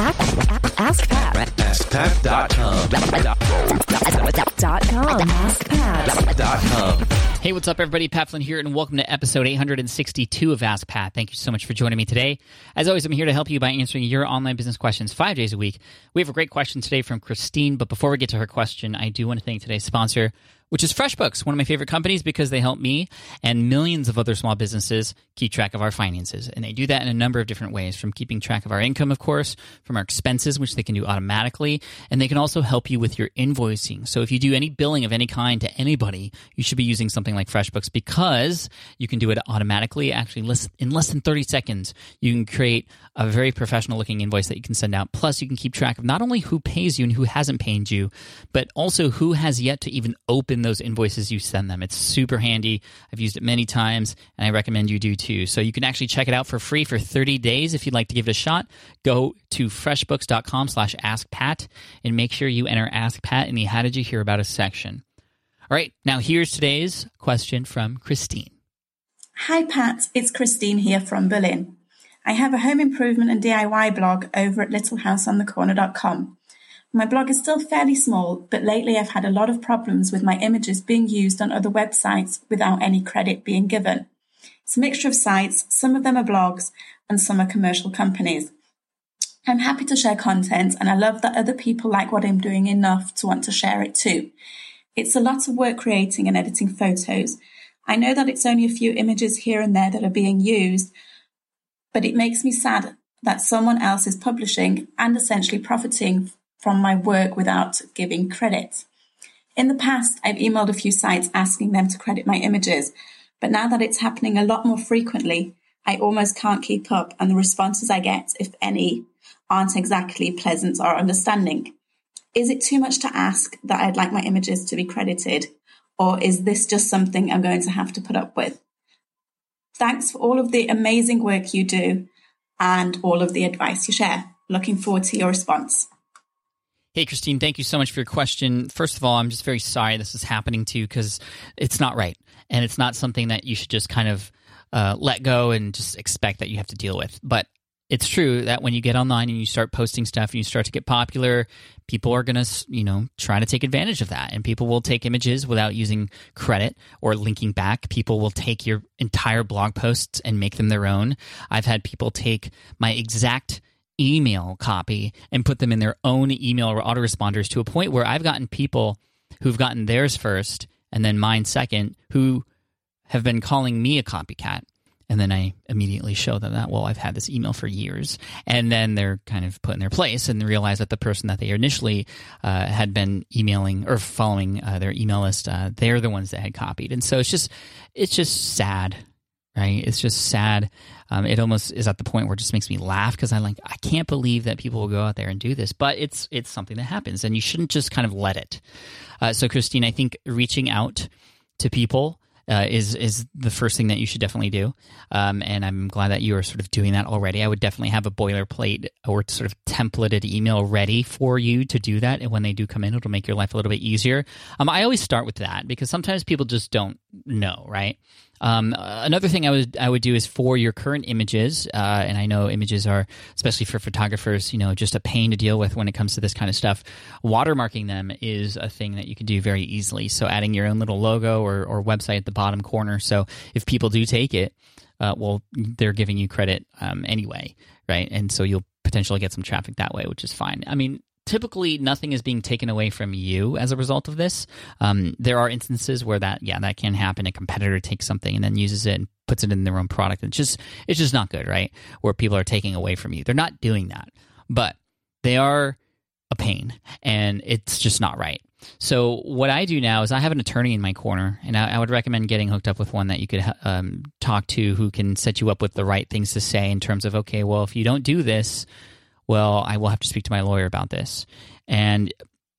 Ask Pat. AskPat.com. Dot com. Ask Pat. Dot com. Hey, what's up, everybody? Pat Flynn here, and welcome to episode 862 of Ask Pat. Thank you so much for joining me today. As always, I'm here to help you by answering your online business questions five days a week. We have a great question today from Christine, but before we get to her question, I do want to thank today's sponsor, which is FreshBooks, one of my favorite companies because they help me and millions of other small businesses keep track of our finances. And they do that in a number of different ways, from keeping track of our income, of course, from our expenses, which they can do automatically, and they can also help you with your invoicing. So if you do any billing of any kind to anybody, you should be using something like FreshBooks because you can do it automatically. Actually, in less than 30 seconds, you can create a very professional looking invoice that you can send out. Plus, you can keep track of not only who pays you and who hasn't paid you, but also who has yet to even open those invoices you send them. It's super handy. I've used it many times, and I recommend you do too. So you can actually check it out for free for 30 days if you'd like to give it a shot. Go to freshbooks.com slash askpat and make sure you enter Ask Pat in the How Did You Hear About Us section. All right, now here's today's question from Christine. Hi Pat, it's Christine here from Berlin. I have a home improvement and DIY blog over at littlehouseonthecorner.com. My blog is still fairly small, but lately I've had a lot of problems with my images being used on other websites without any credit being given. It's a mixture of sites, some of them are blogs, and some are commercial companies. I'm happy to share content and I love that other people like what I'm doing enough to want to share it too. It's a lot of work creating and editing photos. I know that it's only a few images here and there that are being used, but it makes me sad that someone else is publishing and essentially profiting from my work without giving credit. In the past, I've emailed a few sites asking them to credit my images, but now that it's happening a lot more frequently, I almost can't keep up and the responses I get, if any, aren't exactly pleasant or understanding. Is it too much to ask that I'd like my images to be credited? Or is this just something I'm going to have to put up with? Thanks for all of the amazing work you do and all of the advice you share. Looking forward to your response. Hey, Christine, thank you so much for your question. First of all, I'm just very sorry this is happening to you because it's not right. And it's not something that you should just kind of uh, let go and just expect that you have to deal with. But it's true that when you get online and you start posting stuff and you start to get popular, people are going to, you know, try to take advantage of that. And people will take images without using credit or linking back. People will take your entire blog posts and make them their own. I've had people take my exact email copy and put them in their own email or autoresponders to a point where I've gotten people who've gotten theirs first and then mine second who have been calling me a copycat. And then I immediately show them that well I've had this email for years, and then they're kind of put in their place and realize that the person that they initially uh, had been emailing or following uh, their email list, uh, they're the ones that had copied, and so it's just it's just sad, right? It's just sad. Um, it almost is at the point where it just makes me laugh because I like I can't believe that people will go out there and do this, but it's it's something that happens, and you shouldn't just kind of let it. Uh, so, Christine, I think reaching out to people uh, is is the first thing that you should definitely do. Um, and I'm glad that you are sort of doing that already. I would definitely have a boilerplate or sort of templated email ready for you to do that. And when they do come in, it'll make your life a little bit easier. Um, I always start with that because sometimes people just don't know, right? Um, another thing I would I would do is for your current images, uh, and I know images are especially for photographers, you know, just a pain to deal with when it comes to this kind of stuff. Watermarking them is a thing that you can do very easily. So adding your own little logo or, or website at the bottom corner. So if people do take it, uh, well, they're giving you credit um, anyway, right? And so you'll potentially get some traffic that way, which is fine. I mean, typically nothing is being taken away from you as a result of this. Um, there are instances where that, yeah, that can happen. A competitor takes something and then uses it and puts it in their own product. It's just, it's just not good, right? Where people are taking away from you. They're not doing that, but they are a pain and it's just not right. So what I do now is I have an attorney in my corner, and I, I would recommend getting hooked up with one that you could um, talk to who can set you up with the right things to say in terms of okay, well, if you don't do this, well, I will have to speak to my lawyer about this. And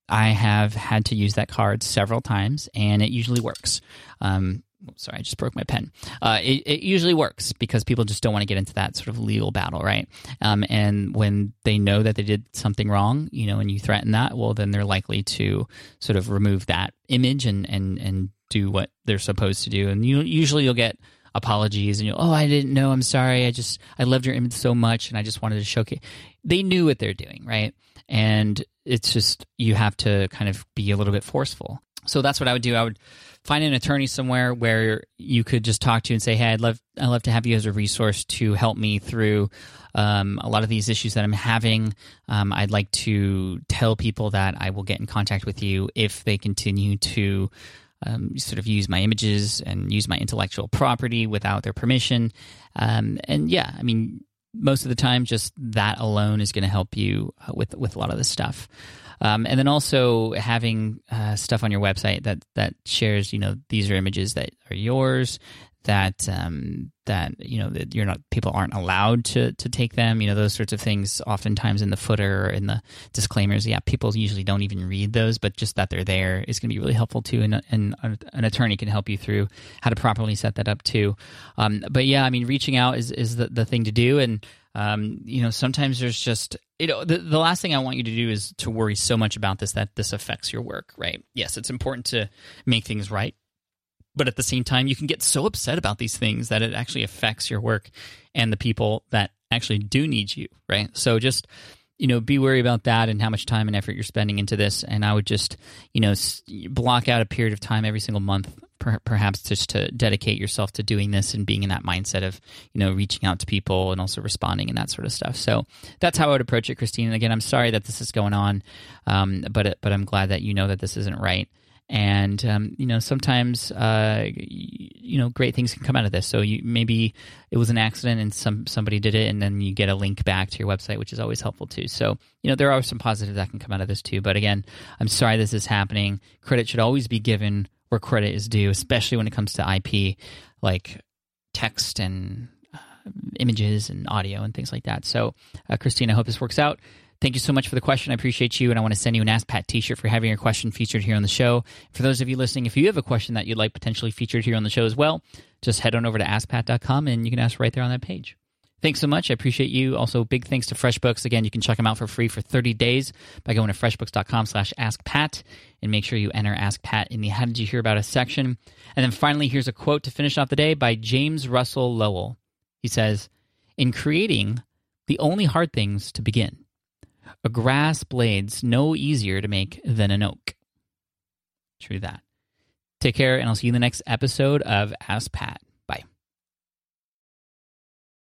I have had to use that card several times, and it usually works. Um, sorry, I just broke my pen. Uh, it, it, usually works because people just don't want to get into that sort of legal battle, right? Um, and when they know that they did something wrong, you know, and you threaten that, well, then they're likely to sort of remove that image and and and do what they're supposed to do. And you, usually you'll get apologies and you oh I didn't know. I'm sorry. I just I loved your image so much and I just wanted to showcase. They knew what they're doing right? And it's just you have to kind of be a little bit forceful. So that's what I would do. I would find an attorney somewhere where you could just talk to and say hey I'd love I'd love to have you as a resource to help me through um, a lot of these issues that I'm having. Um, I'd like to tell people that I will get in contact with you if they continue to um, sort of use my images and use my intellectual property without their permission. Um, and yeah, I mean, most of the time, just that alone is going to help you uh, with with a lot of this stuff. Um, and then also having uh, stuff on your website that that shares, you know, these are images that are yours that um, that you know that you're not people aren't allowed to to take them. You know those sorts of things. Oftentimes in the footer or in the disclaimers, yeah, people usually don't even read those, but just that they're there is going to be really helpful too. And, and an attorney can help you through how to properly set that up too. Um, but yeah, I mean, reaching out is is the, the thing to do, and um, you know sometimes there's just you know the, the last thing i want you to do is to worry so much about this that this affects your work right yes it's important to make things right but at the same time you can get so upset about these things that it actually affects your work and the people that actually do need you right? So just you know be wary about that and how much time and effort you're spending into this. And i would just you know block out a period of time every single month per- perhaps just to dedicate yourself to doing this and being in that mindset of you know reaching out to people and also responding and that sort of stuff. So that's how i would approach it christine. And again i'm sorry that this is going on um, but but i'm glad that you know that this isn't right and um, you know sometimes uh, you know great things can come out of this. So you, maybe it was an accident and some somebody did it, and then you get a link back to your website, which is always helpful too. So you know there are some positives that can come out of this too. But again, I'm sorry this is happening. Credit should always be given where credit is due, especially when it comes to IP, like text and uh, images and audio and things like that. So, uh, Christine, I hope this works out. Thank you so much for the question. I appreciate you, and I want to send you an Ask Pat T-shirt for having your question featured here on the show. For those of you listening, if you have a question that you'd like potentially featured here on the show as well, just head on over to AskPat.com and you can ask right there on that page. Thanks so much. I appreciate you. Also, big thanks to FreshBooks. Again, you can check them out for free for 30 days by going to freshbooks.com slash askpat and make sure you enter Ask Pat in the How Did You Hear About Us section. And then finally, here's a quote to finish off the day by James Russell Lowell. He says, In creating, the only hard things to begin a grass blade's no easier to make than an oak. True that. Take care, and I'll see you in the next episode of Ask Pat.